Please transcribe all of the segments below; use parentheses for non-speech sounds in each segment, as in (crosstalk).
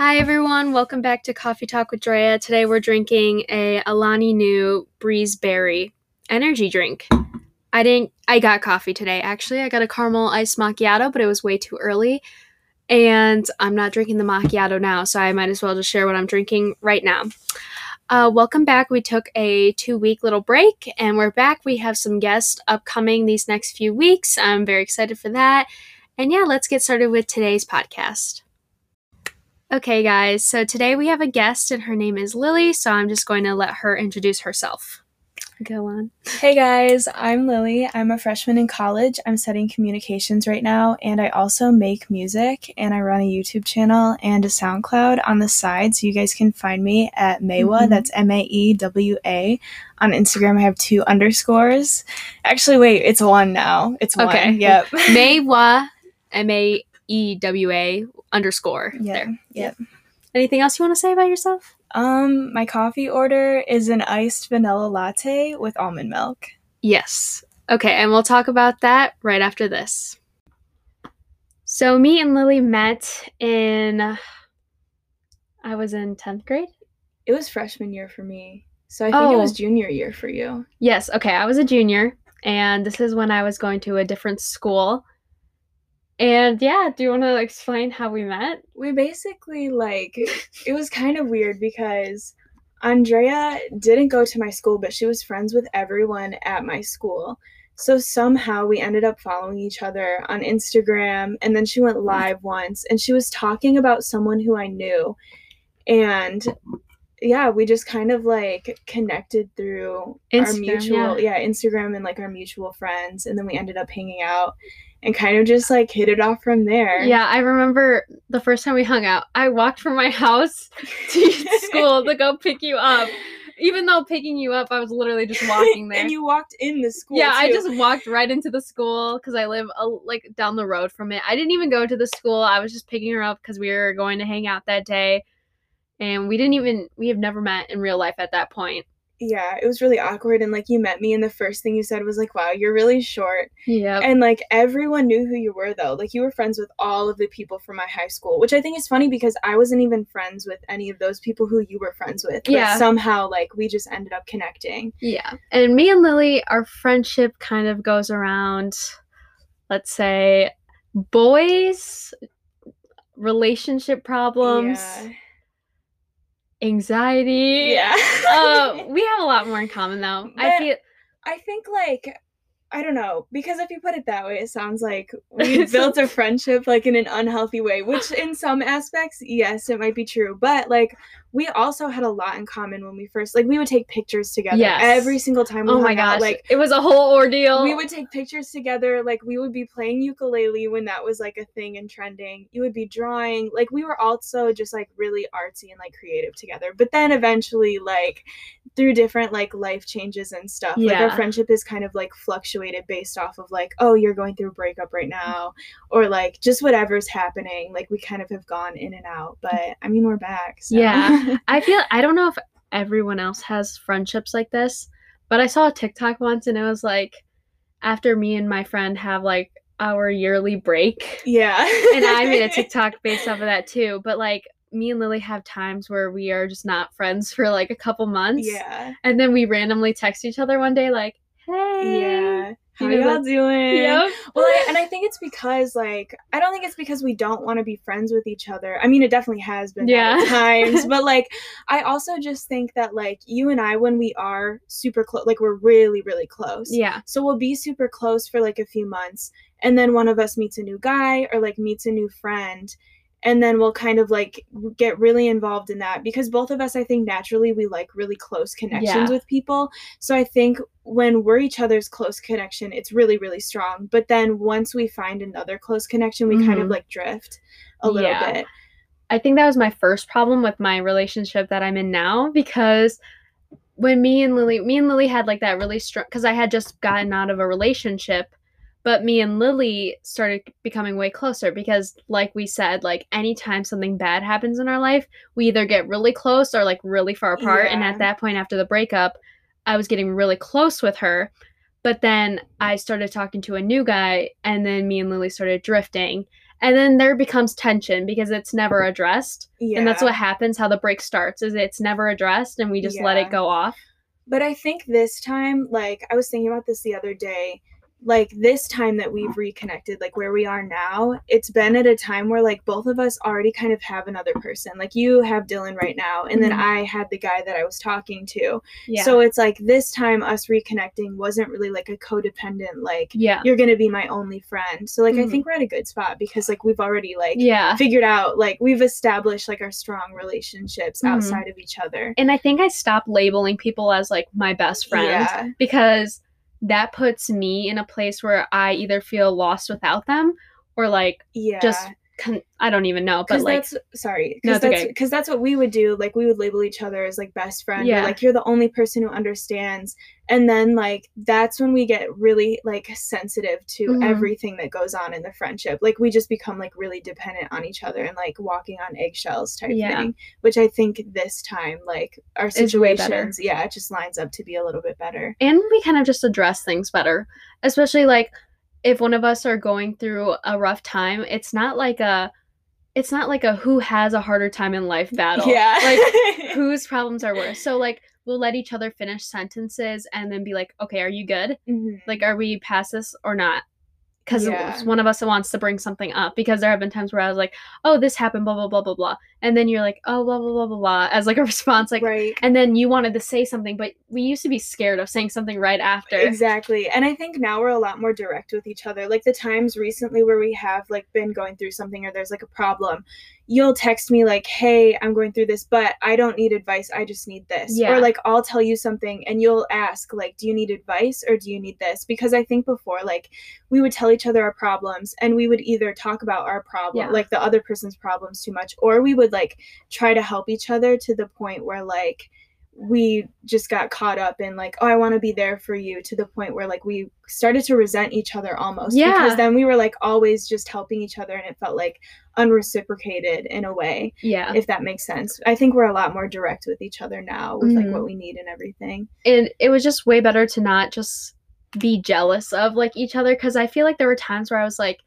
Hi everyone, welcome back to Coffee Talk with Drea. Today we're drinking a Alani Nu Breeze Berry energy drink. I didn't I got coffee today. Actually, I got a caramel iced macchiato, but it was way too early. And I'm not drinking the macchiato now, so I might as well just share what I'm drinking right now. Uh, welcome back. We took a two week little break and we're back. We have some guests upcoming these next few weeks. I'm very excited for that. And yeah, let's get started with today's podcast. Okay, guys, so today we have a guest and her name is Lily, so I'm just going to let her introduce herself. Go on. Hey guys, I'm Lily. I'm a freshman in college. I'm studying communications right now, and I also make music and I run a YouTube channel and a SoundCloud on the side. So you guys can find me at Maewa, Mhm. that's M A E W A. On Instagram, I have two underscores. Actually, wait, it's one now. It's one. Okay. Yep. (laughs) Maewa, M A E W A underscore. Yeah. There. Yep. Anything else you want to say about yourself? Um, my coffee order is an iced vanilla latte with almond milk. Yes. Okay, and we'll talk about that right after this. So, me and Lily met in, I was in 10th grade? It was freshman year for me. So I think it Oh. was junior year for you. Yes, okay, I was a junior, and this is when I was going to a different school. And yeah, do you want to explain how we met? we basically like it was kind of weird because Andrea didn't go to my school, but she was friends with everyone at my school. So somehow we ended up following each other on Instagram and then she went live once and she was talking about someone who I knew. And yeah, we just kind of like connected through our Instagram, mutual yeah. Instagram and like our mutual friends and then we ended up hanging out and kind of just like hit it off from there. Yeah, I remember the first time we hung out, I walked from my house (laughs) to school to go pick you up. Even though picking you up, I was literally just walking (laughs) there. and you walked in the school. yeah, I just walked right into the school because I live a, like down the road from it. I didn't even go to the school. I was just picking her up because we were going to hang out that day, and we didn't even we have never met in real life at that point. Yeah, it was really awkward. And like you met me, and the first thing you said was like, "Wow, you're really short." Yeah, And like everyone knew who you were though. Like you were friends with all of the people from my high school, which I think is funny because I wasn't even friends with any of those people who you were friends with. But Yeah. somehow like we just ended up connecting. yeah. And me and Lily, our friendship kind of goes around, let's say, boys, relationship problems, Yeah. Anxiety. Yeah. uh, (laughs) we have a lot more in common though. I feel I think like I don't know because if you put it that way, it sounds like (laughs) we built a friendship like in an unhealthy way. Which in some aspects, yes, it might be true. But like we also had a lot in common when we first like we would take pictures together Yes. every single time. We oh my hung out. Like it was a whole ordeal. we would take pictures together. Like we would be playing ukulele when that was like a thing and trending. You would be drawing. Like we were also just like really artsy and like creative together. But then eventually, like through different like life changes and stuff, like our friendship is kind of like fluctuated based off of like, oh, you're going through a breakup right now, or like just whatever's happening. Like we kind of have gone in and out. But I mean, we're back. So. Yeah. (laughs) I feel I don't know if everyone else has friendships like this, but I saw a TikTok once and it was like after me and my friend have like our yearly break. yeah. And I made a (laughs) TikTok based off of that too. But like me and Lily have times where we are just not friends (laughs) for like a couple months. Yeah. And then we randomly text each other one day like, hey. Yeah. How You know, y'all doing? Yep. Well, I, and I (laughs) think it's because like I don't think it's because we don't want to be friends with each other. I mean, it definitely has been Yeah. at times, (laughs) but like I also just think that like you and I, when we are super close, like we're really really close. Yeah. So we'll be super close for like a few months, and then one of us meets a new guy or like meets a new friend. And then we'll kind of like get really involved in that because both of us, I think, naturally we like really close connections Yeah. with people. So I think when we're each other's close connection, it's really, really strong. But then once we find another close connection, we kind of Mhm. like drift a little Yeah. bit. I think that was my first problem with my relationship that I'm in now because when me and Lily, me and Lily had like that really strong, because I had just gotten out of a relationship, but me and Lily started becoming way closer because, like we said, like anytime something bad happens in our life, we either get really close or like really far apart. And at that point, after the breakup, I was getting really close with her. But then I started talking to a new guy, and then me and Lily started drifting. And then there becomes tension because it's never addressed. yeah. And that's what happens how the break starts is it's never addressed and we just let it go off. But I think this time, like I was thinking about this the other day, like this time that we've reconnected, like where we are now, it's been at a time where like both of us already kind of have another person. Like you have Dylan right now, and then Mhm. I had the guy that I was talking to. Yeah. So it's like this time us reconnecting wasn't really like a codependent, like yeah. you're gonna be my only friend. So like I Mhm. think we're at a good spot because like we've already like Yeah. figured out like we've established like our strong relationships Mhm. outside of each other. And I think I stopped labeling people as like my best friend Yeah. because that puts me in a place where I either feel lost without them or like Yeah. just con- I don't even know, but like that's sorry No, because it's that's okay. because that's what we would do like we would label each other as like best friend Yeah. or like you're the only person who understands and then like that's when we get really like sensitive to Mhm. everything that goes on in the friendship like we just become like really dependent on each other and like walking on eggshells type Yeah. thing which i think this time like our Is way better. situations yeah it just lines up to be a little bit better and we kind of just address things better especially like if one of us are going through a rough time it's not like a it's not like a who has a harder time in life battle. Yeah. Like (laughs) whose problems are worse. So like we'll let each other finish sentences and then be like okay are you good? Mhm. like are we past this or not? Because Yeah. one of us wants to bring something up because there have been times where i was like oh this happened blah blah blah blah blah. And then you're like oh blah blah blah blah blah as like a (laughs) response like right. and then you wanted to say something but we used to be scared of saying something right after Exactly. And I think now we're a lot more direct with each other. Like the times recently where we have like been going through something or there's like a problem, you'll text me like, "Hey, I'm going through this, but I don't need advice. I just need this." Yeah. Or like I'll tell you something and you'll ask like, "Do you need advice or do you need this?" Because I think before like we would tell each other our problems and we would either talk about our problem, Yeah. like the other person's problems too much, or we would like try to help each other to the point where like we just got caught up in like oh i want to be there for you to the point where like we started to resent each other almost Yeah. because then we were like always just helping each other and it felt like unreciprocated in a way yeah if that makes sense i think we're a lot more direct with each other now with like Mhm. what we need and everything and it was just way better to not just be jealous of like each other because i feel like there were times where i was like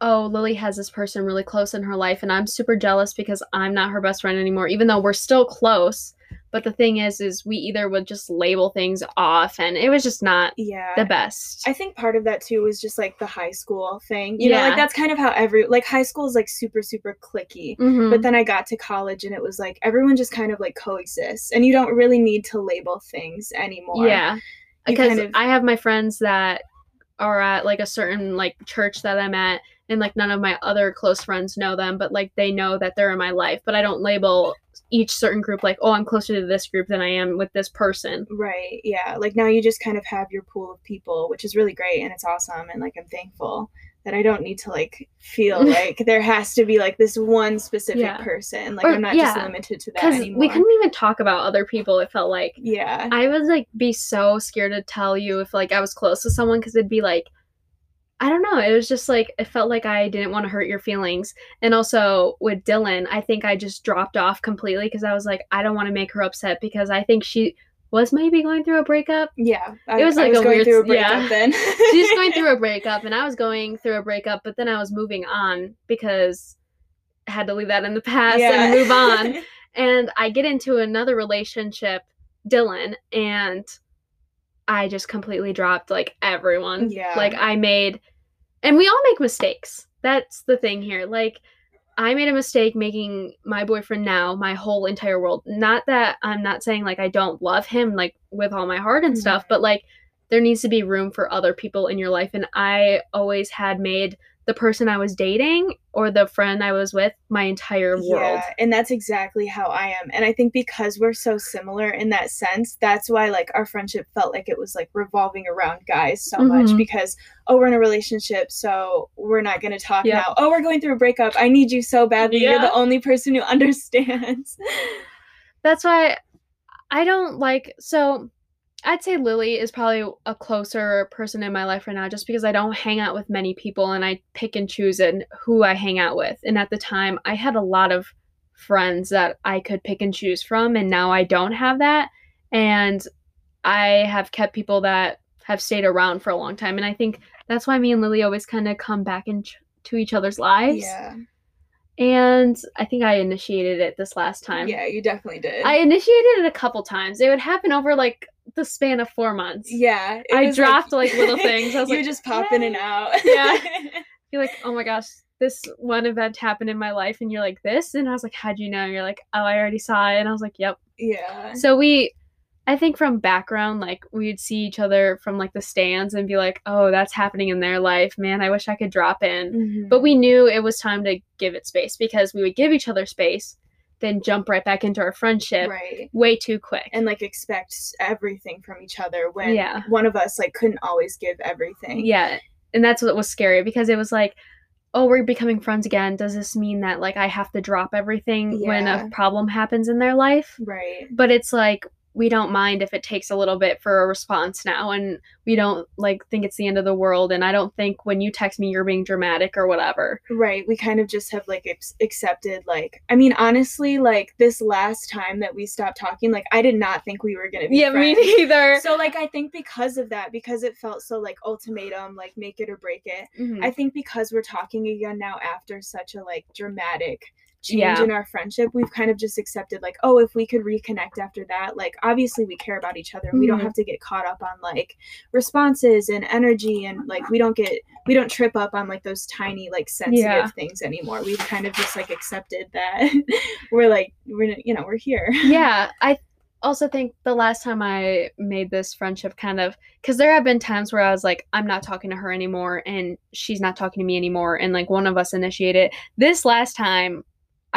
oh lily has this person really close in her life and i'm super jealous because i'm not her best friend anymore even though we're still close but the thing is is we either would just label things off and it was just not yeah the best I think part of that too was just like the high school thing. You know, like that's kind of how every like high school is like super, super clicky. Mhm. But then I got to college and it was like everyone just kind of like coexists and you don't really need to label things anymore. yeah You because kind of- i have my friends that are at like a certain like church that i'm at and like none of my other close friends know them but like they know that they're in my life but i don't label each certain group like oh i'm closer to this group than i am with this person Right. Yeah. Like now you just kind of have your pool of people, which is really great and it's awesome. And like I'm thankful that I don't need to like feel (laughs) like there has to be like this one specific Yeah. person. Like Or- I'm not just limited to that anymore. we couldn't even talk about other people it felt like yeah. i would like be so scared to tell you if like i was close to someone because it'd be like I don't know. It was just like it felt like I didn't want to hurt your feelings. And also with Dylan, I think I just dropped off completely because I was like, I don't want to make her upset because I think she was maybe going through a breakup. yeah. I, It was like was a going weird- through a breakup yeah. then. (laughs) She's going through a (laughs) breakup and I was going through a breakup, but then I was moving on because I had to leave that in the past and move on. (laughs) And I get into another relationship, Dylan, and I just completely dropped like everyone. Yeah. Like I made and we all make mistakes. That's the thing here. Like I made a mistake making my boyfriend now my whole entire world. Not that I'm not saying like I don't love him like with all my heart and stuff, mm-hmm. but like there needs to be room for other people in your life and I always had made the person I was dating or the friend I was with my entire world. Yeah, and that's exactly how I am. And I think because we're so similar in that sense, that's why like our friendship felt like it was like revolving around guys so much Mhm. because oh, we're in a relationship, so we're not going to talk Yep. now. Oh, we're going through a breakup. I need you so badly. You're the only person who (laughs) understands. That's why I don't like so I'd say Lily is probably a closer person in my life right now just because I don't hang out with many people and I pick and choose and who I hang out with. And at the time I had a lot of friends that I could pick and choose from and now I don't have that and I have kept people that have stayed around for a long time and I think that's why me and Lily always kind of come back into ch- each other's lives. Yeah. And I think I initiated it this last time. Yeah, you definitely did. I initiated it a couple times. It would happen over like the span of four months. yeah. I dropped, like, little (laughs) things. I was you like, just pop in and out. Yeah. (laughs) You're like, oh my gosh, this one event happened in my life, and you're like, this? And I was like, how'd you know? And you're like, oh, I already saw it. And I was like, yep. yeah. So we, I think from background, like we'd see each other from like the stands and be like, oh, that's happening in their life. Man, I wish I could drop in. Mhm. But we knew it was time to give it space because we would give each other space, then jump right back into our friendship right. way too quick. And like expect everything from each other when Yeah. one of us like couldn't always give everything. yeah. And that's what was scary because it was like, oh, we're becoming friends again. Does this mean that like I have to drop everything when a problem happens in their life? Right. But it's like, we don't mind if it takes a little bit for a response now and we don't like think it's the end of the world and i don't think when you text me you're being dramatic or whatever Right. We kind of just have like ex- accepted like I mean honestly like this last time that we stopped talking like I did not think we were going to be yeah me friends. neither So like I think because of that because it felt so like ultimatum like make it or break it. Mhm. I think because we're talking again now after such a like dramatic change Yeah. in our friendship, we've kind of just accepted like, oh, if we could reconnect after that, like obviously we care about each other. and We don't Mhm. have to get caught up on like responses and energy and like we don't get we don't trip up on like those tiny like sensitive Yeah. things anymore. We've kind of just like accepted that (laughs) we're like we're you know, we're here. (laughs) yeah i also think the last time i made this friendship kind of because there have been times where i was like i'm not talking to her anymore and she's not talking to me anymore and like one of us initiated this last time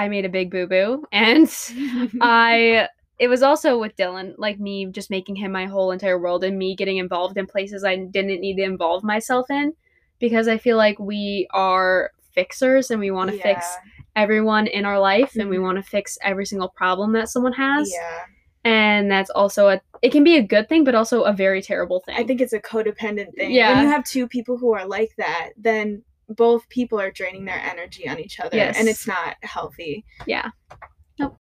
i made a big boo-boo and (laughs) I it was also with Dylan, like me just making him my whole entire world and me getting involved in places I didn't need to involve myself in because I feel like we are fixers and we want to fix everyone in our life and we Mhm. want to fix every single problem that someone has. Yeah. And that's also a it can be a good thing but also a very terrible thing. I think it's a codependent thing. Yeah. When you have two people who are like that, then both people are draining their energy on each other and it's not healthy. Yeah. Nope.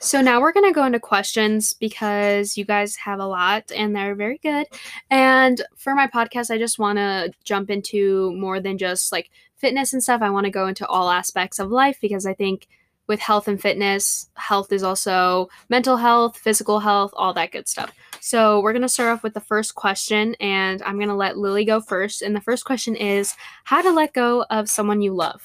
So now we're going to go into questions because you guys have a lot and they're very good. And for my podcast, I just want to jump into more than just like fitness and stuff. I want to go into all aspects of life because I think with health and fitness, health is also mental health, physical health, all that good stuff. So we're going to start off with the first question and I'm going to let Lily go first. And the first question is how to let go of someone you love.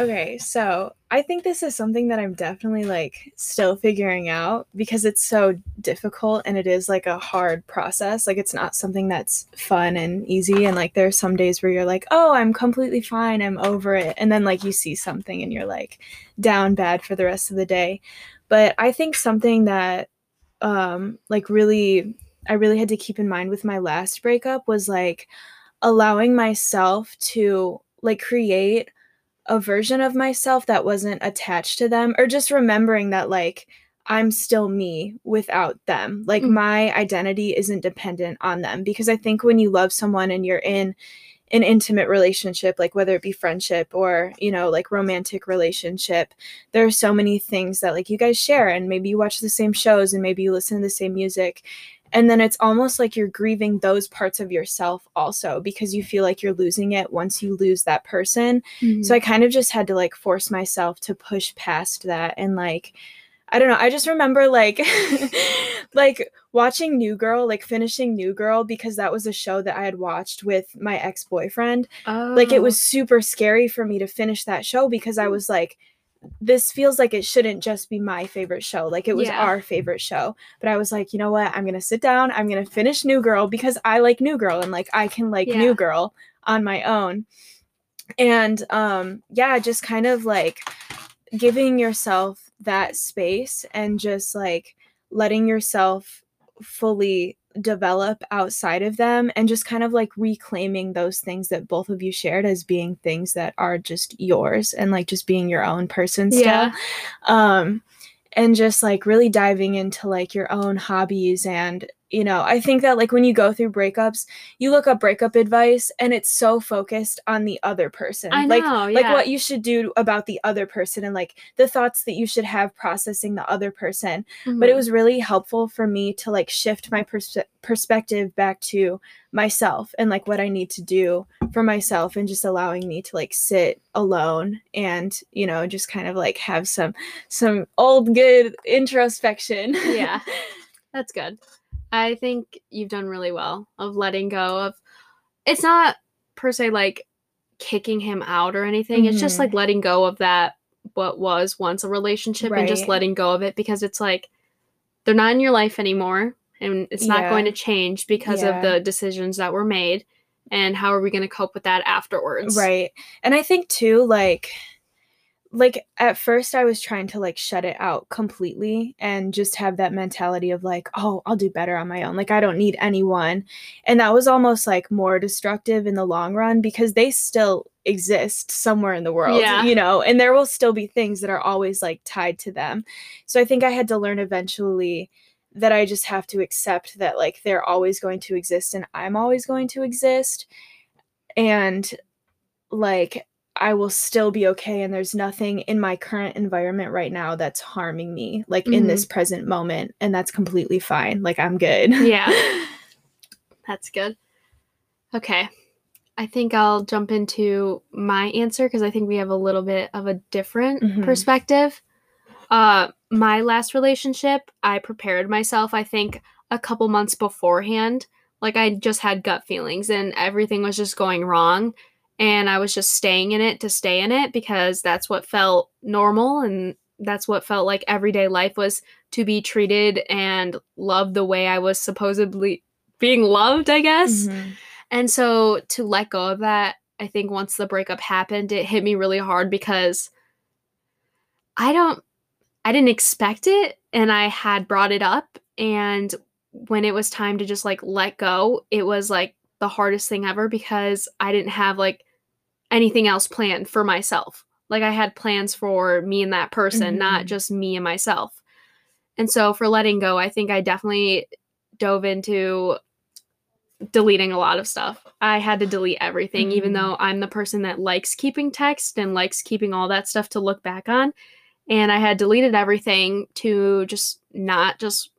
Okay, so I think this is something that I'm definitely like still figuring out because it's so difficult and it is like a hard process. Like it's not something that's fun and easy and like there are some days where you're like, "Oh, I'm completely fine. I'm over it." And then like you see something and you're like down bad for the rest of the day. But I think something that um like really I really had to keep in mind with my last breakup was like allowing myself to like create a version of myself that wasn't attached to them or just remembering that like I'm still me without them. Like Mm. my identity isn't dependent on them because I think when you love someone and you're in an intimate relationship like whether it be friendship or you know like romantic relationship there are so many things that like you guys share and maybe you watch the same shows and maybe you listen to the same music and then it's almost like you're grieving those parts of yourself also because you feel like you're losing it once you lose that person mm-hmm. so I kind of just had to like force myself to push past that and like I don't know. I just remember like (laughs) like watching New Girl, like finishing New Girl because that was a show that I had watched with my ex-boyfriend. Like it Oh. was super scary for me to finish that show because I was like this feels like it shouldn't just be my favorite show. Like it was Yeah. our favorite show. But I was like, you know what? I'm going to sit down. I'm going to finish New Girl because I like New Girl and like I can like Yeah. New Girl on my own. And um yeah, just kind of like giving yourself that space and just like letting yourself fully develop outside of them and just kind of like reclaiming those things that both of you shared as being things that are just yours and like just being your own person still Yeah. um and just like really diving into like your own hobbies and you know, I think that like when you go through breakups, you look up breakup advice and it's so focused on the other person. I like know, like yeah. what you should do about the other person and like the thoughts that you should have processing the other person. But it Mhm. was really helpful for me to like shift my perspe- perspective back to myself and like what I need to do for myself and just allowing me to like sit alone and, you know, just kind of like have some some old good introspection. Yeah. (laughs) That's good. I think you've done really well of letting go of it's not per se like kicking him out or anything. It's just like mm-hmm. letting go of that what was once a relationship and just letting go of it because it's like they're not in your life anymore and it's not going to change because Yeah. of the decisions that were made and how are we going to cope with that afterwards? Right. And I think too like like at first I was trying to like shut it out completely and just have that mentality of like, oh, I'll do better on my own. Like I don't need anyone. And that was almost like more destructive in the long run because they still exist somewhere in the world, Yeah. you know, and there will still be things that are always like tied to them. So I think I had to learn eventually that I just have to accept that like they're always going to exist and I'm always going to exist. And like I will still be okay and there's nothing in my current environment right now that's harming me like in this present moment and that's completely fine. Like I'm good. Yeah. (laughs) That's good. Okay. I think I'll jump into my answer because I think we have a little bit of a different Mhm. perspective. Uh my last relationship, I prepared myself I think a couple months beforehand. Like I just had gut feelings and everything was just going wrong and I was just staying in it to stay in it because that's what felt normal and that's what felt like everyday life was to be treated and loved the way I was supposedly being loved, I guess. Mhm. And so to let go of that, I think once the breakup happened, it hit me really hard because I don't I didn't expect it and I had brought it up and when it was time to just like let go, it was like the hardest thing ever because I didn't have like anything else planned for myself. Like I had plans for me and that person, not Mhm. just me and myself. And so for letting go, I think I definitely dove into deleting a lot of stuff. I had to delete everything, even Mhm. though I'm the person that likes keeping text and likes keeping all that stuff to look back on. And I had deleted everything to just not just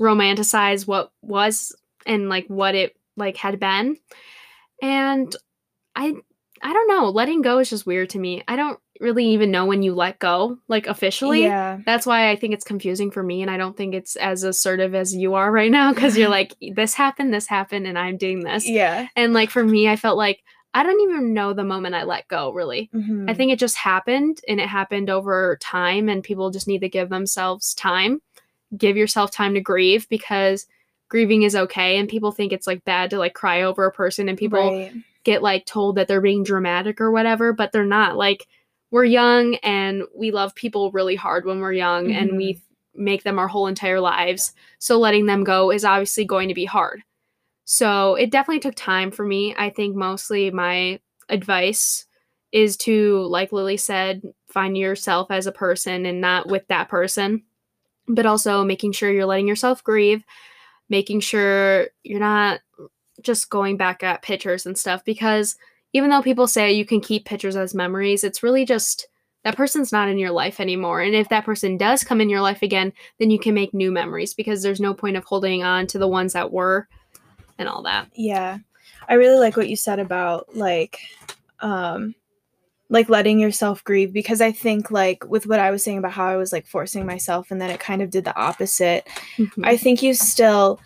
romanticize what was and like what it like had been. And I I don't know, letting go is just weird to me. I don't really even know when you let go, like officially. Yeah. That's why I think it's confusing for me and I don't think it's as assertive as you are right now cuz you're (laughs) like this happened, this happened and I'm doing this. Yeah. And like for me I felt like I don't even know the moment I let go really. I Mhm. think it just happened and it happened over time and people just need to give themselves time. Give yourself time to grieve because grieving is okay and people think it's like bad to like cry over a person and people Right. Get like told that they're being dramatic or whatever, but they're not. Like we're young and we love people really hard when we're young and we mm-hmm. make them our whole entire lives. So letting them go is obviously going to be hard. So it definitely took time for me. I think mostly my advice is to, like Lily said, find yourself as a person and not with that person, but also making sure you're letting yourself grieve, making sure you're not just going back at pictures and stuff because even though people say you can keep pictures as memories, it's really just that person's not in your life anymore. And if that person does come in your life again, then you can make new memories because there's no point of holding on to the ones that were and all that. Yeah. I really like what you said about like um like letting yourself grieve because I think like with what I was saying about how I was like forcing myself and then it kind of did the opposite. I think you still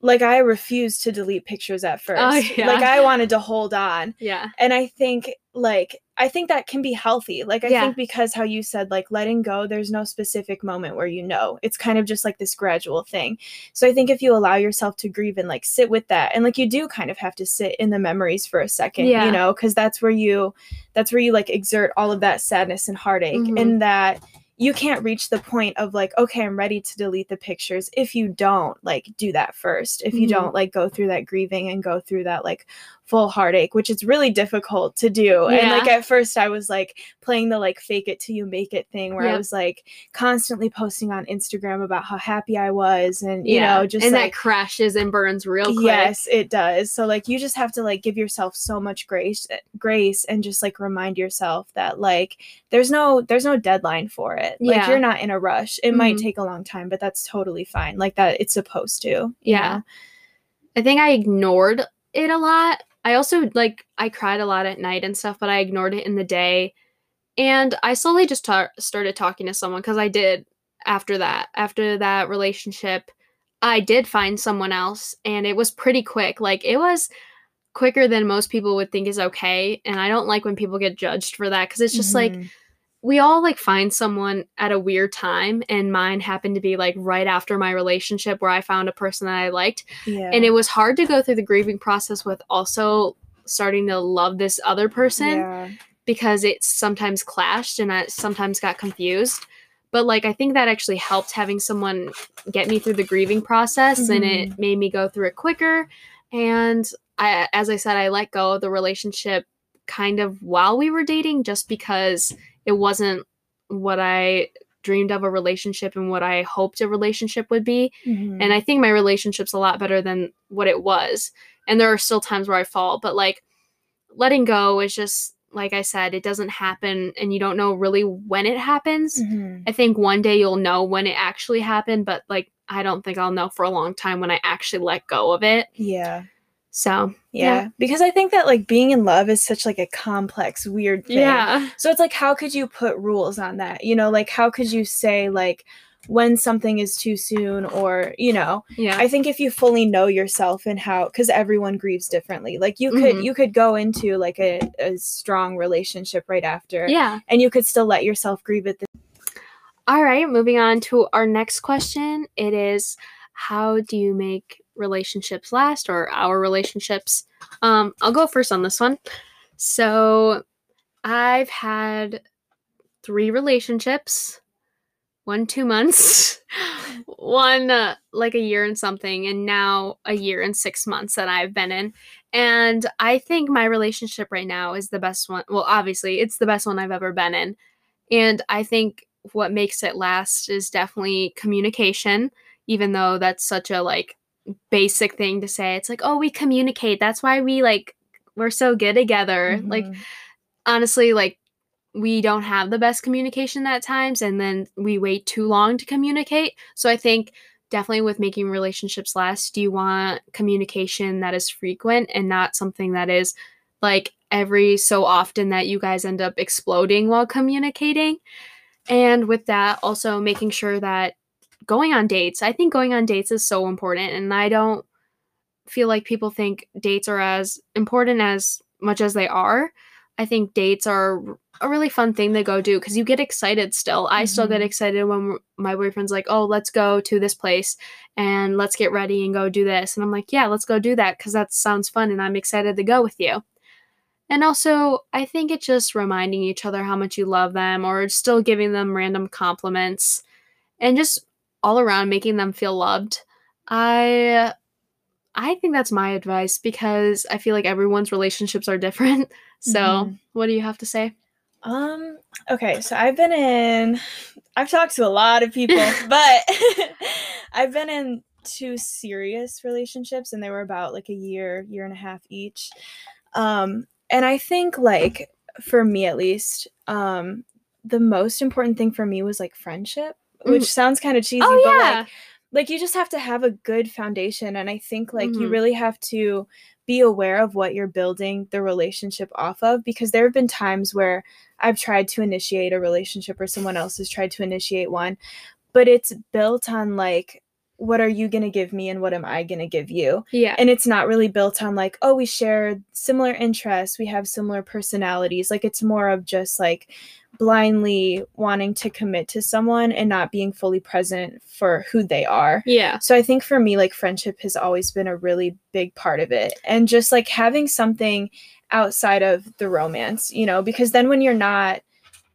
like I refused to delete pictures at (laughs) first. Oh, yeah. Like I wanted to hold on. yeah. And I think like I think that can be healthy. Like I Yeah. think because how you said like letting go, there's no specific moment where you know. It's kind of just like this gradual thing. So I think if you allow yourself to grieve and like sit with that and like you do kind of have to sit in the memories for a second, Yeah. you know, cuz that's where you that's where you like exert all of that sadness and heartache Mhm. and that you can't reach the point of like okay i'm ready to delete the pictures if you don't like do that first if you Mhm. don't like go through that grieving and go through that like full heartache, which is really difficult to do. And like at first I was like playing the like fake it till you make it thing where I was like constantly posting on Instagram about how happy I was and you know just and like that crashes and burns real quick. Yes, it does. So like you just have to like give yourself so much grace grace and just like remind yourself that like there's no there's no deadline for it. Like Yeah. you're not in a rush. It might Mhm. take a long time, but that's totally fine. Like that it's supposed to. you Yeah. know? I think I ignored it a lot. I also like I cried a lot at night and stuff, but I ignored it in the day. And I slowly just ta- started talking to someone because I did after that. After that relationship, I did find someone else and it was pretty quick. Like it was quicker than most people would think is okay. And I don't like when people get judged for that because it's just like Mhm. We all like find someone at a weird time and mine happened to be like right after my relationship where I found a person that I liked yeah. and it was hard to go through the grieving process with also starting to love this other person yeah. because it sometimes clashed and I sometimes got confused. But like I think that actually helped having someone get me through the grieving process and it mm-hmm. made me go through it quicker. And I as I said, I let go of the relationship kind of while we were dating just because it wasn't what I dreamed of a relationship and what I hoped a relationship would be. Mhm. And I think my relationship's a lot better than what it was. And there are still times where I fall, but like letting go is just like I said, it doesn't happen and you don't know really when it happens. Mhm. I think one day you'll know when it actually happened, but like I don't think I'll know for a long time when I actually let go of it. yeah. So, Yeah. Yeah. Because I think that like being in love is such like a complex, weird thing. yeah. So it's like, how could you put rules on that? You know, like how could you say like when something is too soon or, you know, Yeah. I think if you fully know yourself and how because everyone grieves differently. Like you could Mhm. you could go into like a, a strong relationship right after yeah. and you could still let yourself grieve at the All right, moving on to our next question. It is how do you make relationships last or our relationships? Um, I'll go first on this one. So, I've had three relationships. One 2 months, (laughs) one uh, like a year and something and now a year and 6 months that I've been in. And I think my relationship right now is the best one. Well, obviously, it's the best one I've ever been in. And I think what makes it last is definitely communication, even though that's such a like basic thing to say. It's like, oh, we communicate. That's why we like we're so good together. Like Mhm. honestly, like we don't have the best communication at times and then we wait too long to communicate. So I think definitely with making relationships last, do you want communication that is frequent and not something that is like every so often that you guys end up exploding while communicating. And with that, also making sure that going on dates, I think going on dates is so important. And I don't feel like people think dates are as important as much as they are. I think dates are a really fun thing to go do because you get excited still. I still get Mhm. excited when my boyfriend's like, oh, let's go to this place and let's get ready and go do this. And I'm like, yeah, let's go do that because that sounds fun and I'm excited to go with you. And also, I think it's just reminding each other how much you love them or still giving them random compliments and just all around making them feel loved. I I think that's my advice because I feel like everyone's relationships are different. (laughs) So, Mhm. what do you have to say? Um. Okay. So I've been in. I've talked to a lot of people, (laughs) but (laughs) I've been in two serious relationships, and they were about like a year, year and a half each. Um. And I think like for me at least, um, the most important thing for me was like friendship, which Mhm. sounds kind of cheesy, oh but yeah. like like you just have to have a good foundation and i think like you Mhm. really have to be aware of what you're building the relationship off of because there have been times where i've tried to initiate a relationship or someone else has tried to initiate one but it's built on like what are you going to give me and what am i going to give you yeah. and it's not really built on like oh we share similar interests we have similar personalities like it's more of just like blindly wanting to commit to someone and not being fully present for who they are yeah. so i think for me like friendship has always been a really big part of it and just like having something outside of the romance you know because then when you're not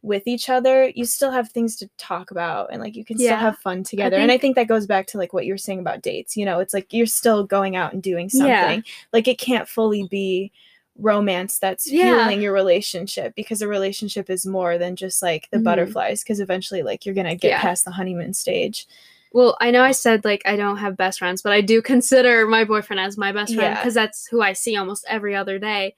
with each other, you still have things to talk about and like you can still have fun together. and I think- think that goes back to like what you were saying about dates. You know, it's like you're still going out and doing something. Yeah. Like it can't fully be romance that's Yeah. fueling your relationship because a relationship is more than just like the Mhm. butterflies because eventually like you're going to get Yeah. past the honeymoon stage. Well, I know I said like I don't have best friends, but I do consider my boyfriend as my best friend Yeah. because that's who I see almost every other day.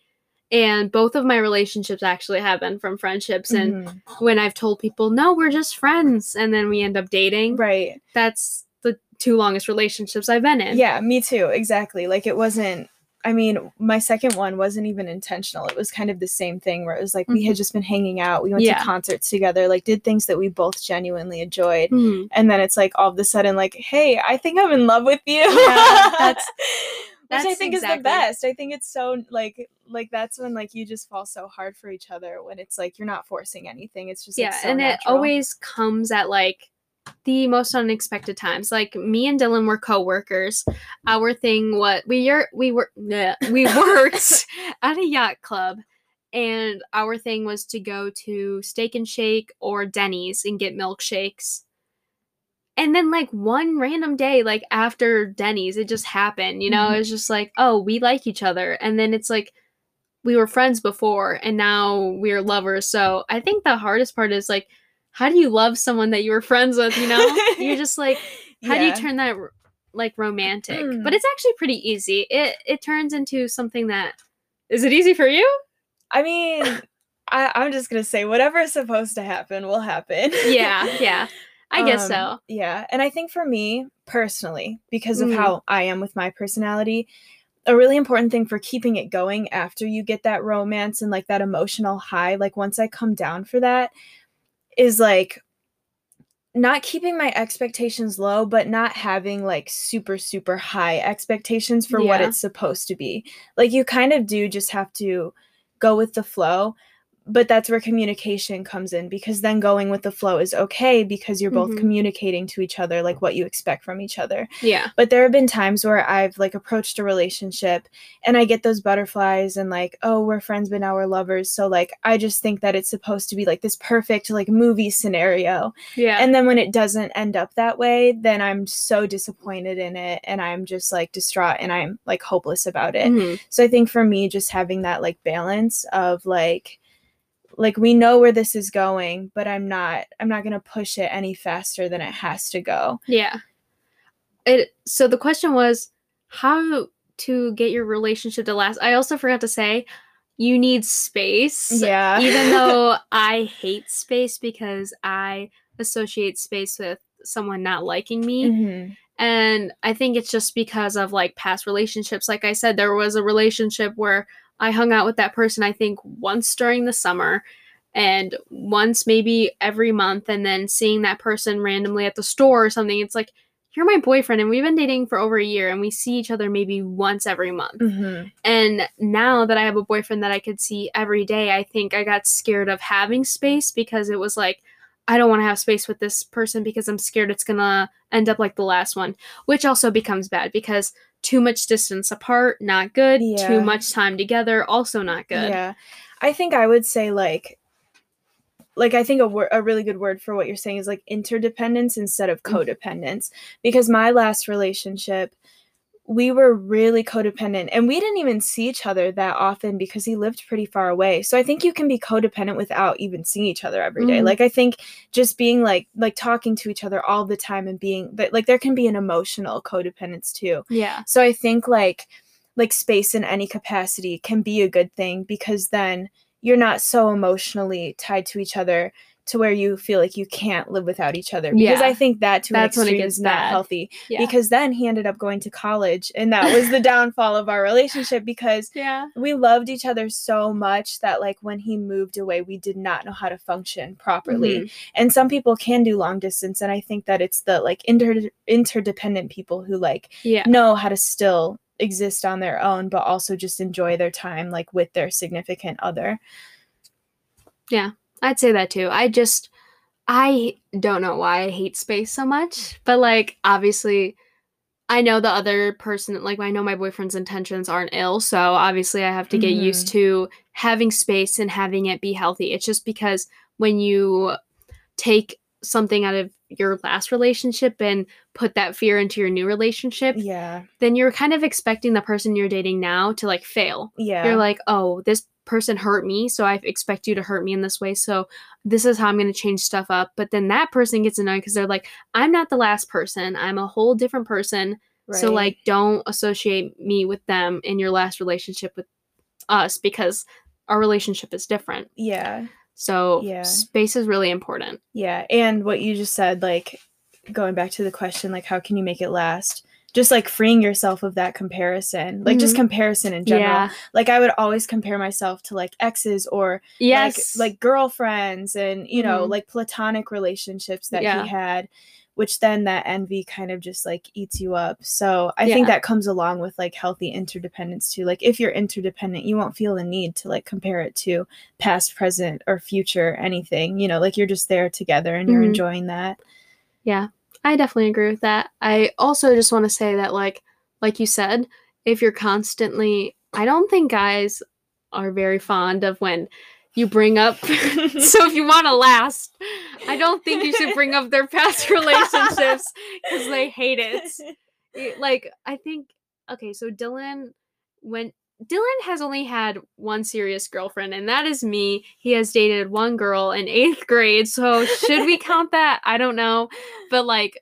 And both of my relationships actually have been from friendships. And Mhm. when I've told people, no, we're just friends, and then we end up dating, Right. that's the two longest relationships I've been in. Yeah, me too. Exactly. Like it wasn't I mean, my second one wasn't even intentional. It was kind of the same thing where it was like we had just been hanging out. We went Mm-hmm. Yeah. to concerts together, like did things that we both genuinely enjoyed. Mhm. And then it's like all of a sudden like, "Hey, I think I'm in love with you." Yeah, that's- (laughs) Which I that's think is the best. I think it's so like like that's when like you just fall so hard for each other when it's like you're not forcing anything. It's just like, yeah, so and it always comes at like the most unexpected times. Like me and Dylan were co-workers. Our thing what we are we were bleh, we worked (laughs) (laughs) at a yacht club and our thing was to go to Steak and Shake or Denny's and get milkshakes. And then like one random day like after Denny's it just happened, you know? Mhm. It's just like, "Oh, we like each other." And then it's like we were friends before and now we're lovers. So I think the hardest part is like, how do you love someone that you were friends with? You know, you're (laughs) just like, how do you turn that like romantic? Mm. But it's actually pretty easy. It it turns into something that is it easy for you? I mean, (laughs) I, I'm just gonna say whatever is supposed to happen will happen. Yeah, yeah. (laughs) I guess Um, so. Yeah. And I think for me personally, because of Mm. how I am with my personality, a really important thing for keeping it going after you get that romance and like that emotional high, like once I come down for that, is like not keeping my expectations low, but not having like super, super high expectations for what it's supposed to be. Like you kind of do just have to go with the flow. But that's where communication comes in because then going with the flow is okay because you're both Mhm. communicating to each other like what you expect from each other. Yeah. But there have been times where I've like approached a relationship and I get those butterflies and like, oh, we're friends, but now we're lovers. So like, I just think that it's supposed to be like this perfect like movie scenario. Yeah. And then when it doesn't end up that way, then I'm so disappointed in it and I'm just like distraught and I'm like hopeless about it. Mhm. So I think for me, just having that like balance of like, like we know where this is going, but I'm not, I'm not gonna push it any faster than it has to go. Yeah. It so the question was how to get your relationship to last. I also forgot to say you need space. Yeah. Even (laughs) though I hate space because I associate space with someone not liking me. Mhm. And I think it's just because of like past relationships. Like I said, there was a relationship where I hung out with that person, I think, once during the summer and once maybe every month. And then seeing that person randomly at the store or something, it's like, you're my boyfriend and we've been dating for over a year and we see each other maybe once every month. Mhm. And now that I have a boyfriend that I could see every day, I think I got scared of having space because it was like, I don't want to have space with this person because I'm scared it's going to end up like the last one, which also becomes bad because too much distance apart, not good. Yeah. Too much time together, also not good. Yeah. I think I would say like like I think a wor- a really good word for what you're saying is like interdependence instead of Mm. codependence because my last relationship we were really codependent and we didn't even see each other that often because he lived pretty far away. So I think you can be codependent without even seeing each other every day. Mhm. Like I think just being like like talking to each other all the time and being but like there can be an emotional codependence too. Yeah. So I think like like space in any capacity can be a good thing because then you're not so emotionally tied to each other to where you feel like you can't live without each other. Because Yeah. I think that to That's an extreme is not bad. healthy. Yeah. Because then he ended up going to college and that was the (laughs) downfall of our relationship because yeah. we loved each other so much that like when he moved away we did not know how to function properly Mhm. and some people can do long distance and i think that it's the like inter- interdependent people who like Yeah. know how to still exist on their own but also just enjoy their time like with their significant other I'd say that too. I just I don't know why I hate space so much, but like obviously I know the other person, like I know my boyfriend's intentions aren't ill, so obviously I have to get used Mm-hmm. to having space and having it be healthy. It's just because when you take something out of your last relationship and put that fear into your new relationship, Yeah. then you're kind of expecting the person you're dating now to like fail. Yeah. You're like, oh, this person hurt me, so I expect you to hurt me in this way. So this is how I'm going to change stuff up. But then that person gets annoyed because they're like, I'm not the last person. I'm a whole different person. So like, don't associate me with them in your last relationship with us because our relationship is different. yeah. So Yeah. space is really important. Yeah, and what you just said, like going back to the question, like how can you make it last? Just like freeing yourself of that comparison, like just Mhm. comparison in general. Yeah. Like I would always compare myself to like exes or Yes. like like girlfriends and you know Mhm. like platonic relationships that Yeah. he had, which then that envy kind of just like eats you up. So I think that comes along with like healthy interdependence too. Like if you're interdependent, you won't feel the need to like compare it to past, present, or future anything. You know, like you're just there together and you're Mhm. enjoying that. Yeah, I definitely agree with that. I also just want to say that, like, like you said, if you're constantly, I don't think guys are very fond of when you bring up. (laughs) so if you want to last, I don't think you should bring up their past (laughs) relationships because they hate it. (laughs) It- Like, I think okay, so Dylan, when Dylan has only had one serious girlfriend, and that is me. He has dated one girl in eighth grade. So should we (laughs) count that? I don't know but like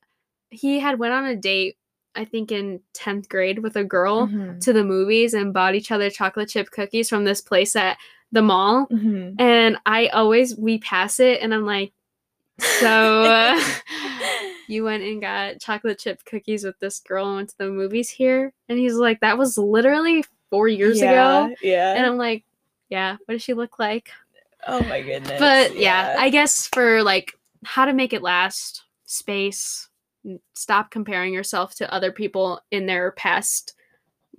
he had went on a date i think in 10th grade with a girl Mhm. to the movies and bought each other chocolate chip cookies from this place at the mall Mhm. and i always we pass it and i'm like so (laughs) you went and got chocolate chip cookies with this girl and went to the movies here and he's like that was literally four years yeah, ago Yeah. and i'm like yeah what does she look like oh my goodness. but yeah, I guess for like how to make it last, space, stop comparing yourself to other people in their past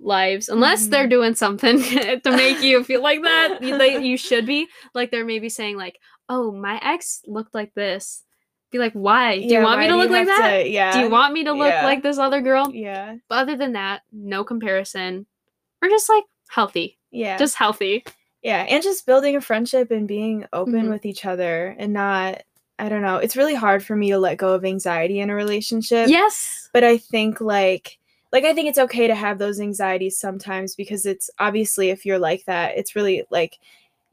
lives, unless they're Mhm. doing something (laughs) to make you feel like that. You, they, (laughs) you should be like they're maybe saying like, "Oh, my ex looked like this." Be like, "Why? Do you want me to look like that? to- yeah. Do you want me to look Yeah. like this other girl?" Yeah. But other than that, no comparison. We're just like healthy, Yeah. just healthy. Yeah, and just building a friendship and being open Mhm. with each other and not I don't know. It's really hard for me to let go of anxiety in a relationship. Yes. But I think like like I think it's okay to have those anxieties sometimes because it's obviously if you're like that, it's really like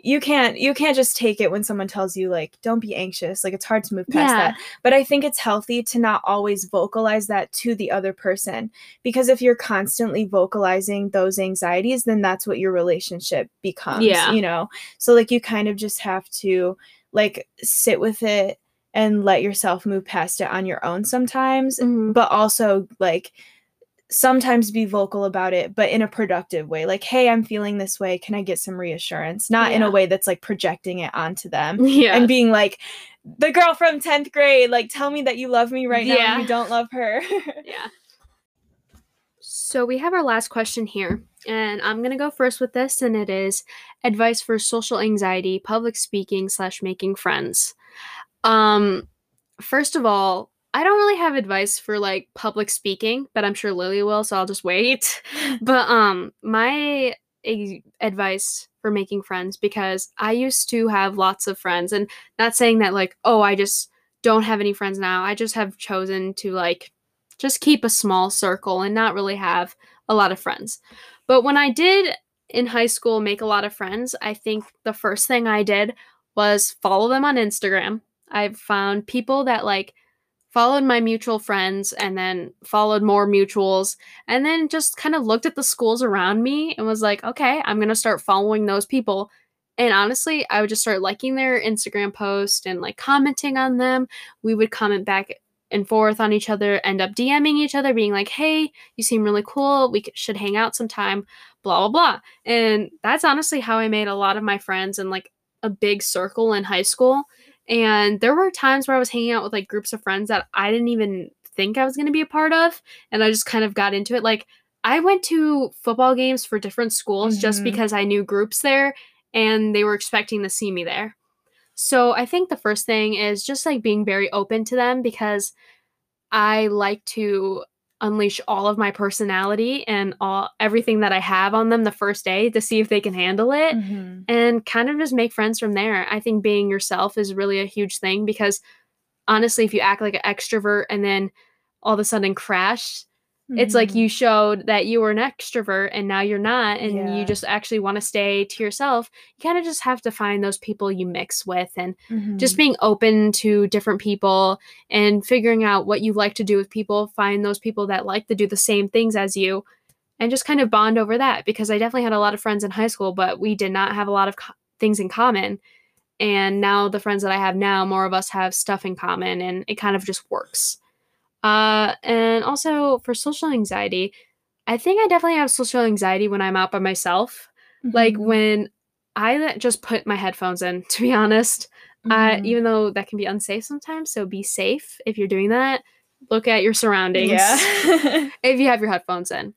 you can't you can't just take it when someone tells you like don't be anxious. Like it's hard to move past Yeah. that. But I think it's healthy to not always vocalize that to the other person because if you're constantly vocalizing those anxieties, then that's what your relationship becomes, Yeah. you know. So like you kind of just have to like sit with it and let yourself move past it on your own sometimes, Mhm. but also like sometimes be vocal about it but in a productive way like hey i'm feeling this way can i get some reassurance not in a way that's like projecting it onto them (laughs) Yeah. and being like the girl from 10th grade like tell me that you love me right now Yeah. and you don't love her (laughs) Yeah. So we have our last question here, and I'm gonna go first with this, and it is advice for social anxiety, public speaking slash making friends. Um, first of all, I don't really have advice for like public speaking, but I'm sure Lily will, so I'll just wait. (laughs) But um, my a- advice for making friends because I used to have lots of friends, and not saying that like oh I just don't have any friends now. I just have chosen to like just keep a small circle and not really have a lot of friends. But when I did in high school make a lot of friends, I think the first thing I did was follow them on Instagram. I found people that like followed my mutual friends and then followed more mutuals and then just kind of looked at the schools around me and was like, okay, I'm going to start following those people. And honestly, I would just start liking their Instagram posts and like commenting on them. We would comment back and forth on each other, end up DMing each other, being like, hey, you seem really cool. We should hang out sometime, blah, blah, blah. And that's honestly how I made a lot of my friends in like a big circle in high school. And there were times where I was hanging out with like groups of friends that I didn't even think I was going to be a part of. And I just kind of got into it. Like, I went to football games for different schools just Mhm. because I knew groups there and they were expecting to see me there. So I think the first thing is just like being very open to them because I like to unleash all of my personality and all everything that I have on them the first day to see if they can handle it Mhm. and kind of just make friends from there. I think being yourself is really a huge thing because honestly, if you act like an extrovert and then all of a sudden crash, it's like Mhm. you showed that you were an extrovert and now you're not and Yeah. you just actually want to stay to yourself. You kind of just have to find those people you mix with and just Mhm. being open to different people and figuring out what you like to do with people, find those people that like to do the same things as you and just kind of bond over that because I definitely had a lot of friends in high school, but we did not have a lot of co- things in common. And now the friends that I have now, more of us have stuff in common and it kind of just works. Uh, and also for social anxiety, I think I definitely have social anxiety when I'm out by myself. Like Mhm. when I just put my headphones in, (laughs) to be honest, uh, Mhm. even though that can be unsafe sometimes. So be safe if you're doing that. Look at your surroundings yeah. (laughs) if you have your headphones in.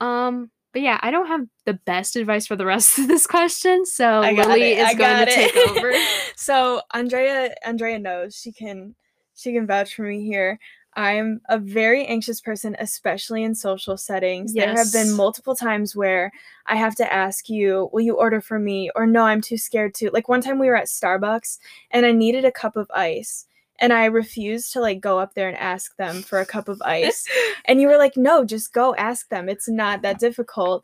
Um, but yeah, I don't have the best advice for the rest (laughs) of this question, so Lily it, is I going to take over. so Andrea Andrea knows she can she can vouch for me here. I'm a very anxious person, especially in social settings. Yes. There have been multiple times where I have to ask you, will you order for me? Or no, I'm too scared to. Like one time we were at Starbucks and I needed a cup of ice. And I refused to like go up there and ask them for a cup of (laughs) ice. and you were like, no, just go ask them. It's not that difficult.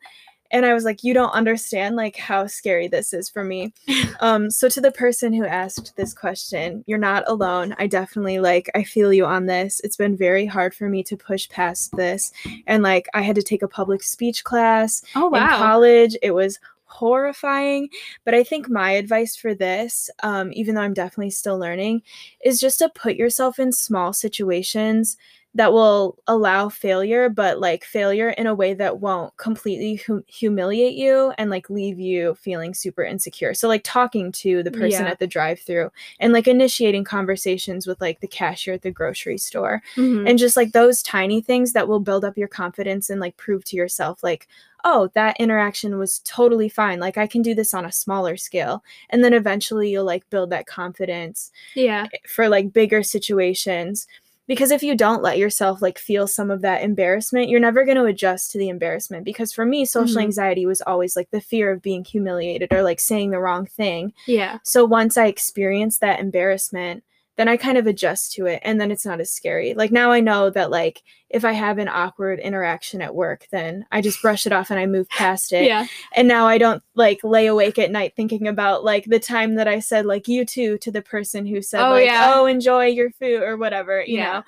And I was like, you don't understand like how scary this is for me. (laughs) Um, so to the person who asked this question, you're not alone. I definitely like I feel you on this. It's been very hard for me to push past this. And like I had to take a public speech class Oh in college. It was horrifying. But I think my advice for this, um, even though I'm definitely still learning, is just to put yourself in small situations that will allow failure, but like failure in a way that won't completely hum- humiliate you and like leave you feeling super insecure. So, like talking to the person Yeah. at the drive through and like initiating conversations with like the cashier at the grocery store Mhm. and just like those tiny things that will build up your confidence and like prove to yourself like oh that interaction was totally fine like i can do this on a smaller scale and then eventually you'll like build that confidence yeah, for like bigger situations because if you don't let yourself like feel some of that embarrassment you're never going to adjust to the embarrassment. Because for me social Mhm. anxiety was always like the fear of being humiliated or like saying the wrong thing. Yeah, so once I experienced that embarrassment, then I kind of adjust to it and then it's not as scary. Like now I know that like if I have an awkward interaction at work, then I just brush it off and I move past it. yeah, And now I don't like lay awake at night thinking about like the time that I said like you too to the person who said Oh, like yeah. oh enjoy your food or whatever, you Yeah.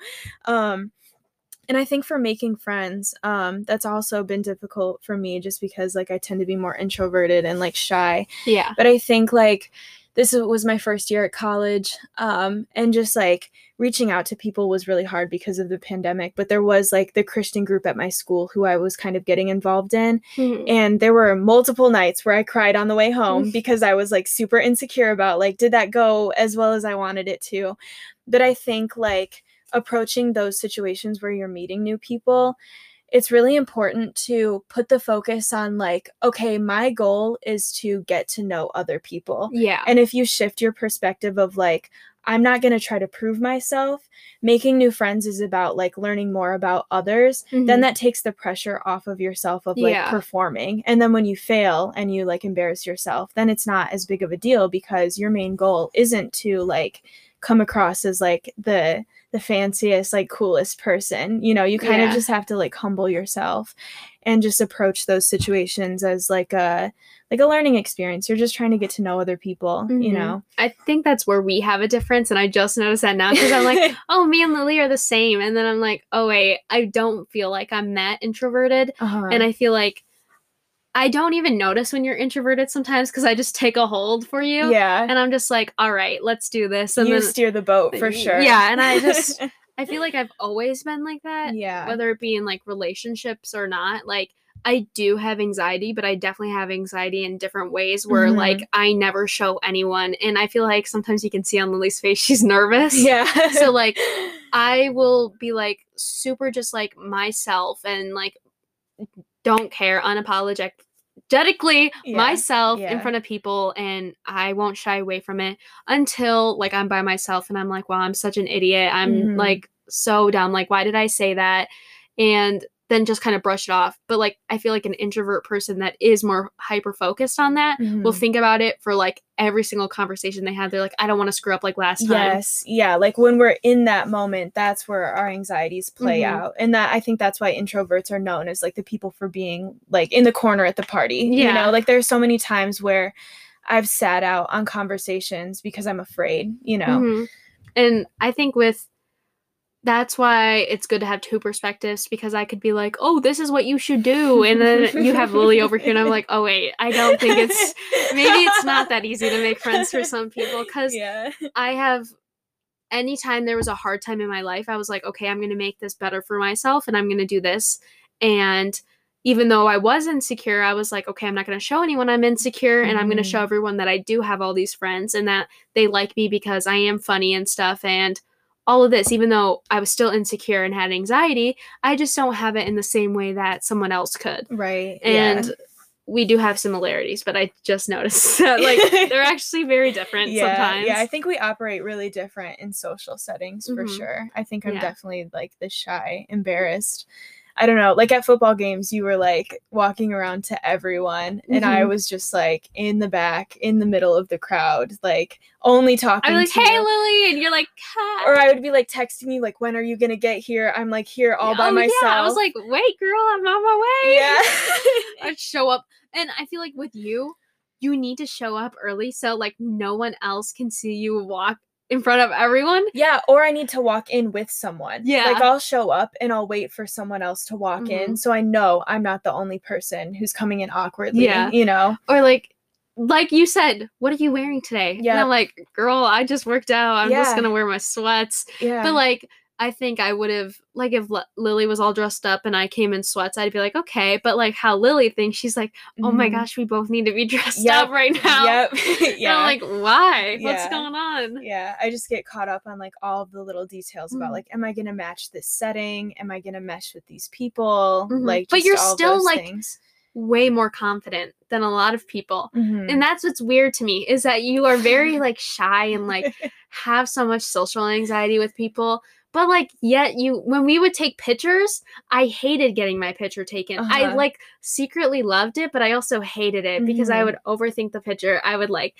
know. Um and I think for making friends, um, that's also been difficult for me just because like I tend to be more introverted and like shy yeah, but i think like this was my first year at college um, and just like reaching out to people was really hard because of the pandemic but there was like the christian group at my school who i was kind of getting involved in Mhm. and there were multiple nights where i cried on the way home because i was like super insecure about like did that go as well as i wanted it to but i think like approaching those situations where you're meeting new people it's really important to put the focus on like okay my goal is to get to know other people yeah, and if you shift your perspective of like i'm not going to try to prove myself making new friends is about like learning more about others then Mhm. that takes the pressure off of yourself of like Yeah. performing and then when you fail and you like embarrass yourself then it's not as big of a deal because your main goal isn't to like come across as like the the fanciest like coolest person you know you kind Yeah. of just have to like humble yourself and just approach those situations as like a like a learning experience you're just trying to get to know other people you Mhm. know I think that's where we have a difference, and I just noticed that now because I'm like, (laughs) oh, me and Lily are the same, and then I'm like, oh wait, I don't feel like I'm that introverted, uh-huh. and I feel like I don't even notice when you're introverted sometimes because I just take a hold for you, yeah and I'm just like, all right, let's do this, and you then steer the boat for sure yeah, and I just- (laughs) I feel like I've always been like that, yeah whether it be in like relationships or not. Like I do have anxiety, but I definitely have anxiety in different ways where Mhm. like I never show anyone, and I feel like sometimes you can see on Lily's face (laughs) she's nervous. yeah So like (laughs) I will be like super just like myself and like don't care, unapologetically Yeah, myself in front of people and I won't shy away from it until like I'm by myself and I'm like, wow, I'm such an idiot. I'm Mhm. like so dumb. Like, why did I say that? and then just kind of brush it off. But like I feel like an introvert person that is more hyper focused on that will Mhm. think about it for like every single conversation they have. They're like, I don't want to screw up like last time. Yes, yeah. Like when we're in that moment, that's where our anxieties play Mhm. out, and that I think that's why introverts are known as like the people for being like in the corner at the party. Yeah. you know, like there's so many times where I've sat out on conversations because I'm afraid. You know, Mhm. And I think with that's why it's good to have two perspectives because I could be like, oh, this is what you should do. And then you have Lily over here, and I'm like, oh, wait, I don't think it's (laughs) maybe it's not that easy to make friends for some people because yeah. I have anytime there was a hard time in my life, I was like, okay, I'm going to make this better for myself and I'm going to do this. And even though I was insecure, I was like, okay, I'm not going to show anyone I'm insecure and I'm going to show mm-hmm. everyone that I do have all these friends and that they like me because I am funny and stuff and all of this even though I was still insecure and had anxiety, I just don't have it in the same way that someone else could. Right. And we do have similarities, but I just noticed (laughs) that like they're (laughs) actually very different yeah, sometimes. Yeah, I think we operate really different in social settings for Mhm. sure. I think I'm Yeah. definitely like the shy, embarrassed. I don't know. Like at football games, you were like walking around to everyone, and I Mhm. was just like in the back, in the middle of the crowd, like only talking. I'm like, hey, you. Lily, and you're like, hi. Or I would be like texting you, like, when are you gonna get here? I'm like here all by oh, myself. Yeah. I was like, wait, girl, I'm on my way. yeah. (laughs) I'd show up. And I feel like with you, you need to show up early so like no one else can see you walk in front of everyone. Yeah, or I need to walk in with someone. Yeah. Like I'll show up and I'll wait for someone else to walk in Mhm. so I know I'm not the only person who's coming in awkwardly. Yeah. You know? Or like like you said, what are you wearing today? And Yeah. I'm like, girl, I just worked out. I'm just gonna wear my sweats. Yeah. But like I think I would have like if L- Lily was all dressed up and I came in sweats, I'd be like, okay. But like how Lily thinks, she's like, oh my Mhm. gosh, we both need to be (laughs) dressed Yep. up right now. Yep. (laughs) And (laughs) yeah. I'm like, why? What's going on? yeah, I just get caught up on like all the little details about Mhm. like, am I gonna match this setting? Am I gonna mesh with these people? Mhm. Like, But you're still, like, things. Way more confident than a lot of people. Mhm. And that's what's weird to me is that you are very like shy and like have so much social anxiety with people. But like yet you when we would take pictures, I hated getting my picture taken. I Uh-huh. like secretly loved it, but I also hated it because I would overthink the picture. I would like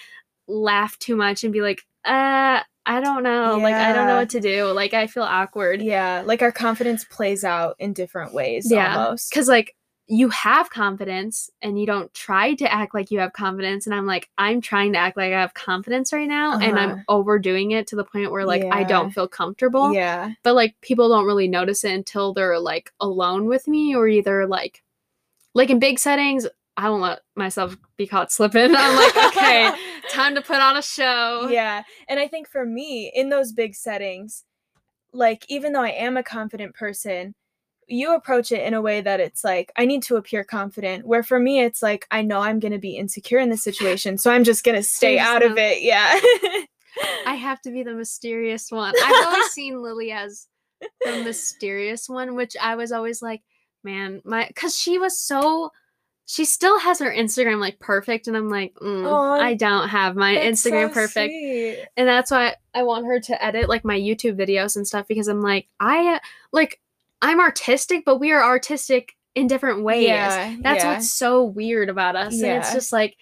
laugh too much and be like, uh, I don't know. Like I don't know what to do. Like I feel awkward. yeah, like our confidence plays out in different ways Yeah, almost. Cause like you have confidence and you don't try to act like you have confidence. And I'm like, I'm trying to act like I have confidence right now. And Uh-huh. I'm overdoing it to the point where like I don't feel comfortable. Yeah. But like people don't really notice it until they're like alone with me or either like like in big settings, I won't let myself be caught slipping. I'm like, okay, (laughs) time to put on a show. Yeah. And I think for me, in those big settings, like even though I am a confident person, you approach it in a way that it's like I need to appear confident. Where for me, it's like I know I'm going to be insecure in this situation, so I'm just going to stay out of it. Yeah. I (laughs) have to be the mysterious one. I've always (laughs) seen Lily as the mysterious one, which I was always like, man, my because she was so she still has her Instagram like perfect, and I'm like, mm, I don't have my Instagram so perfect, sweet. and that's why I want her to edit like my YouTube videos and stuff because I'm like, I like I'm artistic, but we are artistic in different ways. Yeah, That's yeah. what's so weird about us. And it's just like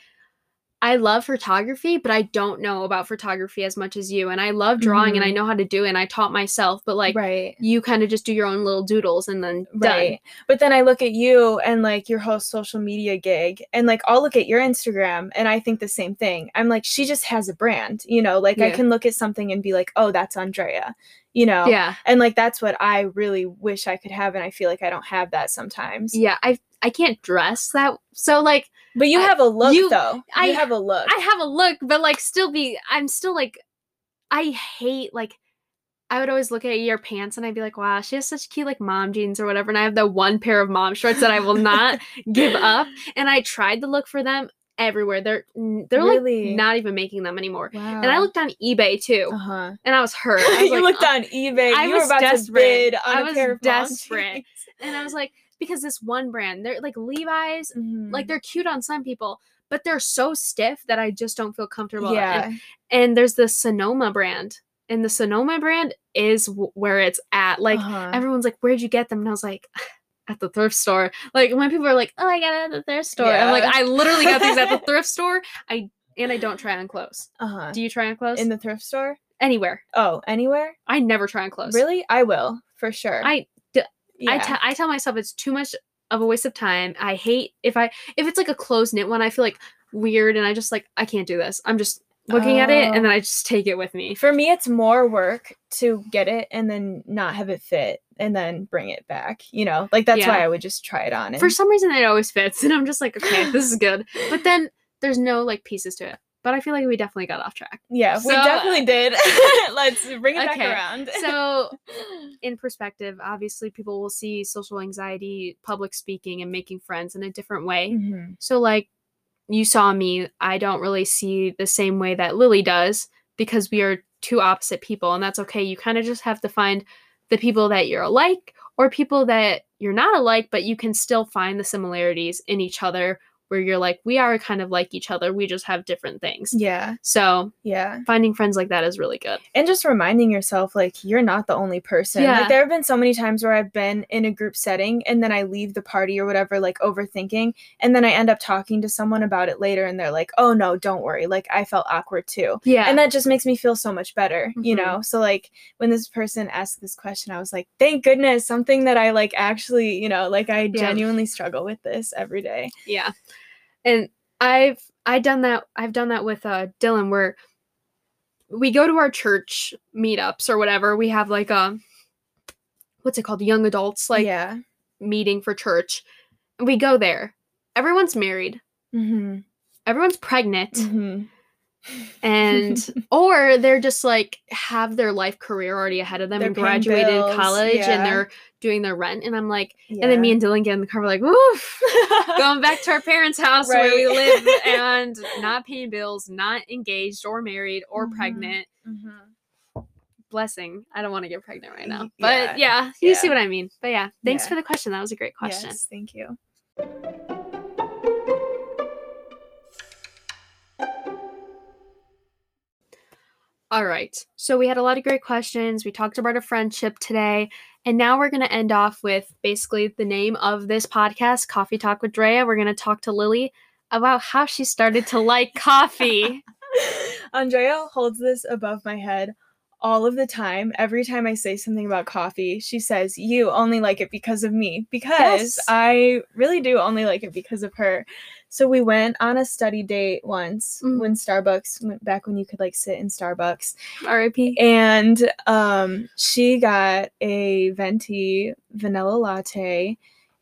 I love photography, but I don't know about photography as much as you. And I love drawing and I Mhm. know how to do it and I taught myself, but like right. you kind of just do your own little doodles and then Right. But then I look at you and like your whole social media gig and like I'll look at your Instagram and I think the same thing. I'm like, she just has a brand, you know, like I can look at something and be like, oh, that's Andrea, you know? Yeah. And like that's what I really wish I could have. And I feel like I don't have that sometimes. Yeah. I I can't dress that so like But you I- have a look you- though. I- you have a look. I have a look, but like still be I'm still like I hate like I would always look at your pants and I'd be like, wow, she has such cute like mom jeans or whatever. And I have the one pair of mom shorts that I will not (laughs) give up. And I tried to look for them everywhere. They're they're Really? like not even making them anymore. wow. And I looked on eBay too, Uh huh. and I was hurt. I (laughs) was you like, looked "Oh." on eBay. I you was were about desperate. to bid on I a was pair of desperate. and I was like, because this one brand, they're like Levi's, Mhm. like they're cute on some people, but they're so stiff that I just don't feel comfortable. yeah. And there's the Sonoma brand. and the Sonoma brand is w- where it's at. Like Uh-huh. everyone's like, "Where'd you get them?" And I was like, (sighs) "At the thrift store." Like when people are like, "Oh, I got it at the thrift store," I'm like, "I literally got these at the (laughs) thrift store." I and I don't try on clothes. uh-huh. Do you try on clothes? in the thrift store? Anywhere. Oh, anywhere? I never try on clothes. Really? I will for sure. I yeah. I, te- I tell myself it's too much of a waste of time. I hate if I if it's like a close knit one, I feel like weird and I just like I can't do this. I'm just looking at it Oh. and then oh. I just take it with me. For me, it's more work to get it and then not have it fit and then bring it back. You know, like that's why I would just try it on. And, For some reason it always fits (laughs) and I'm just like, okay, this is good. (laughs) But then there's no like pieces to it. But I feel like we definitely got off track. yeah, we definitely did. (laughs) Let's bring it back around. (laughs) So in perspective, obviously people will see social anxiety, public speaking, and making friends in a different way. Mhm. So, like, you saw me, I don't really see the same way that Lily does because we are two opposite people, and that's okay. You kind of just have to find the people that you're alike or people that you're not alike, but you can still find the similarities in each other where you're like, we are kind of like each other, we just have different things. yeah, So, yeah. finding friends like that is really good. and just reminding yourself like you're not the only person Yeah. like there have been so many times where i've been in a group setting and then i leave the party or whatever like overthinking and then i end up talking to someone about it later and they're like oh no don't worry like i felt awkward too Yeah. and that just makes me feel so much better you Mhm. know so like when this person asked this question i was like thank goodness something that i like actually you know like i Yeah. genuinely struggle with this every day Yeah. And I've I done that I've done that with uh Dylan where we go to our church meetups or whatever. We have like a what's it called? Young adults like yeah meeting for church. And we go there. Everyone's married. mm-hmm. Everyone's pregnant Mm-hmm. And (laughs) or they're just like have their life career already ahead of them They're and graduated bills, college yeah. and they're doing their rent and I'm like and then me and Dylan get in the car we're like woof (laughs) going back to our parents' house where we live (laughs) and not paying bills, not engaged or married or Mhm. pregnant. Mhm. Blessing. I don't want to get pregnant right now. But yeah. yeah, you see what I mean. But yeah, thanks Yeah. for the question. That was a great question. Yes, thank you. All right. So we had a lot of great questions. We talked about a friendship today. And now we're going to end off with basically the name of this podcast, Coffee Talk with Drea. We're going to talk to Lily about how she started to like coffee. (laughs) Andrea holds this above my head all of the time. Every time I say something about coffee, she says, You only like it because of me. Because Yes. I really do only like it because of her. So we went on a study date once Mhm. when Starbucks went back when you could like sit in Starbucks. R.I.P. And um she got a venti vanilla latte.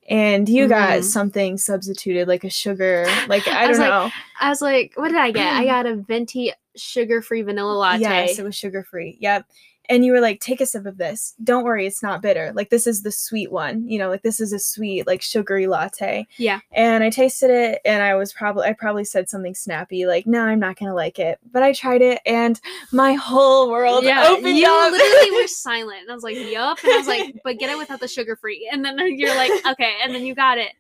And you got Mhm. something substituted, like a sugar, like (laughs) I I don't like, know. I was like, what did I get? I (clears throat) got a venti sugar-free vanilla latte. Yes, it was sugar free. Yep. And you were like, take a sip of this. Don't worry, it's not bitter. Like this is the sweet one. You know, like this is a sweet, like sugary latte. Yeah. And I tasted it and I was probably I probably said something snappy, like, no, I'm not gonna like it. But I tried it and my whole world yeah, opened you up. literally were (laughs) silent. And I was like, yup. And I was like, but get it without the sugar free. And then you're like, okay. And then you got it.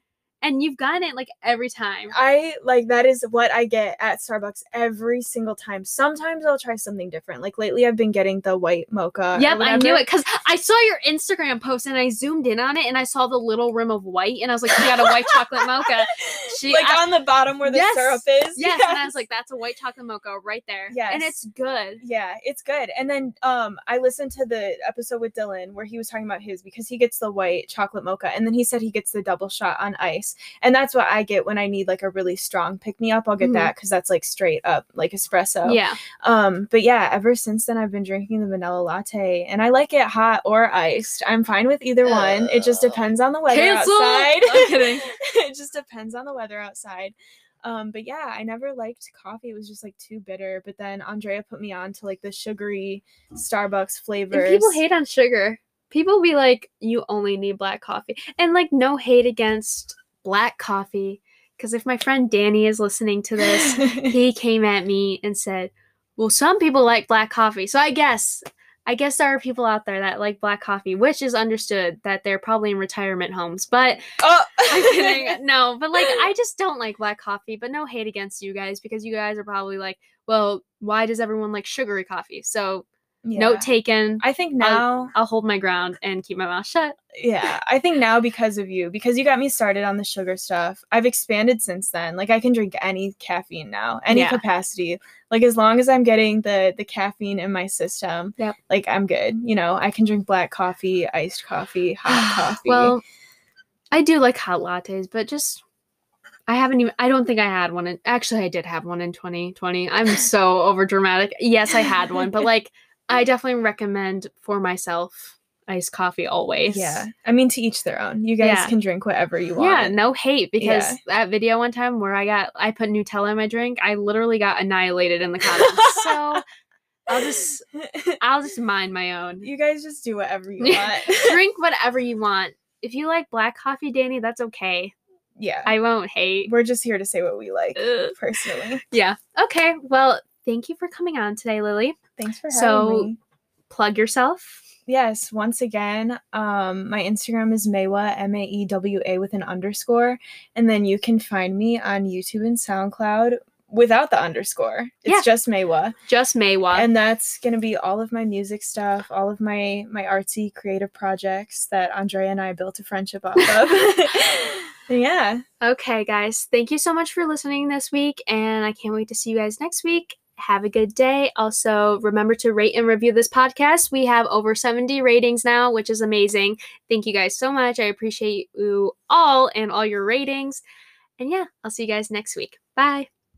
And you've gotten it like every time. I like that is what I get at Starbucks every single time. Sometimes I'll try something different. Like lately I've been getting the white mocha. Yep, I knew it because I saw your Instagram post and I zoomed in on it and I saw the little rim of white and I was like, she got a white chocolate mocha. (laughs) She, like I- on the bottom where the Yes, syrup is. yes, and I was like, that's a white chocolate mocha right there. Yes. And it's good. Yeah, it's good. And then um I listened to the episode with Dylan where he was talking about his because he gets the white chocolate mocha and then he said he gets the double shot on ice. And that's what I get when I need like a really strong pick me up. I'll get Mhm. that cuz that's like straight up like espresso. Yeah, Um but yeah, ever since then I've been drinking the vanilla latte and I like it hot or iced. I'm fine with either one. It just depends on the weather Cancel! outside. I'm kidding. (laughs) it just depends on the weather outside. Um, but yeah, I never liked coffee. It was just like too bitter. But then Andrea put me on to like the sugary Starbucks flavors. And people hate on sugar. People be like, you only need black coffee. And like, no hate against black coffee. Because if my friend Danny is listening to this, (laughs) he came at me and said, "Well, some people like black coffee." So I guess I guess there are people out there that like black coffee, which is understood that they're probably in retirement homes. But oh, (laughs) I'm kidding. (laughs) No, but like I just don't like black coffee, but no hate against you guys because you guys are probably like, "Well, why does everyone like sugary coffee?" So Yeah. Note taken. I think now, I'll hold my ground and keep my mouth shut. yeah, I think now because of you, because you got me started on the sugar stuff, I've expanded since then. Like I can drink any caffeine now, any Yeah. capacity. Like as long as I'm getting the the caffeine in my system, Yep. like I'm good. You know, I can drink black coffee, iced coffee, (sighs) hot coffee. Well, I do like hot lattes, but just I haven't even I don't think I had one in actually I did have one in 2020. I'm so (laughs) over dramatic. Yes, I had one, but (laughs) like I definitely recommend for myself iced coffee always. yeah. I mean, to each their own. You guys Yeah. can drink whatever you want. Yeah, no hate because Yeah. that video one time where I got I put Nutella in my drink, I literally got annihilated in the comments. (laughs) so I'll just I'll just mind my own. you guys just do whatever you (laughs) want. Drink whatever you want. If you like black coffee, Danny, that's okay. yeah. I won't hate. We're just here to say what we like Ugh. personally. Yeah. Okay. Well, thank you for coming on today, Lily. Thanks for having So- me. So plug yourself. Yes, once again, um, my Instagram is Maewa, M A E W A with an underscore. And then you can find me on YouTube and SoundCloud without the underscore. It's Yeah. just Maewa. Just Maewa. And that's gonna be all of my music stuff, all of my my artsy creative projects that Andrea and I built a friendship off of. (laughs) (laughs) Yeah. okay, guys. Thank you so much for listening this week, and I can't wait to see you guys next week. Have a good day. Also, remember to rate and review this podcast. We have over 70 ratings now, which is amazing. Thank you guys so much. I appreciate you all and all your ratings. And yeah, I'll see you guys next week. Bye.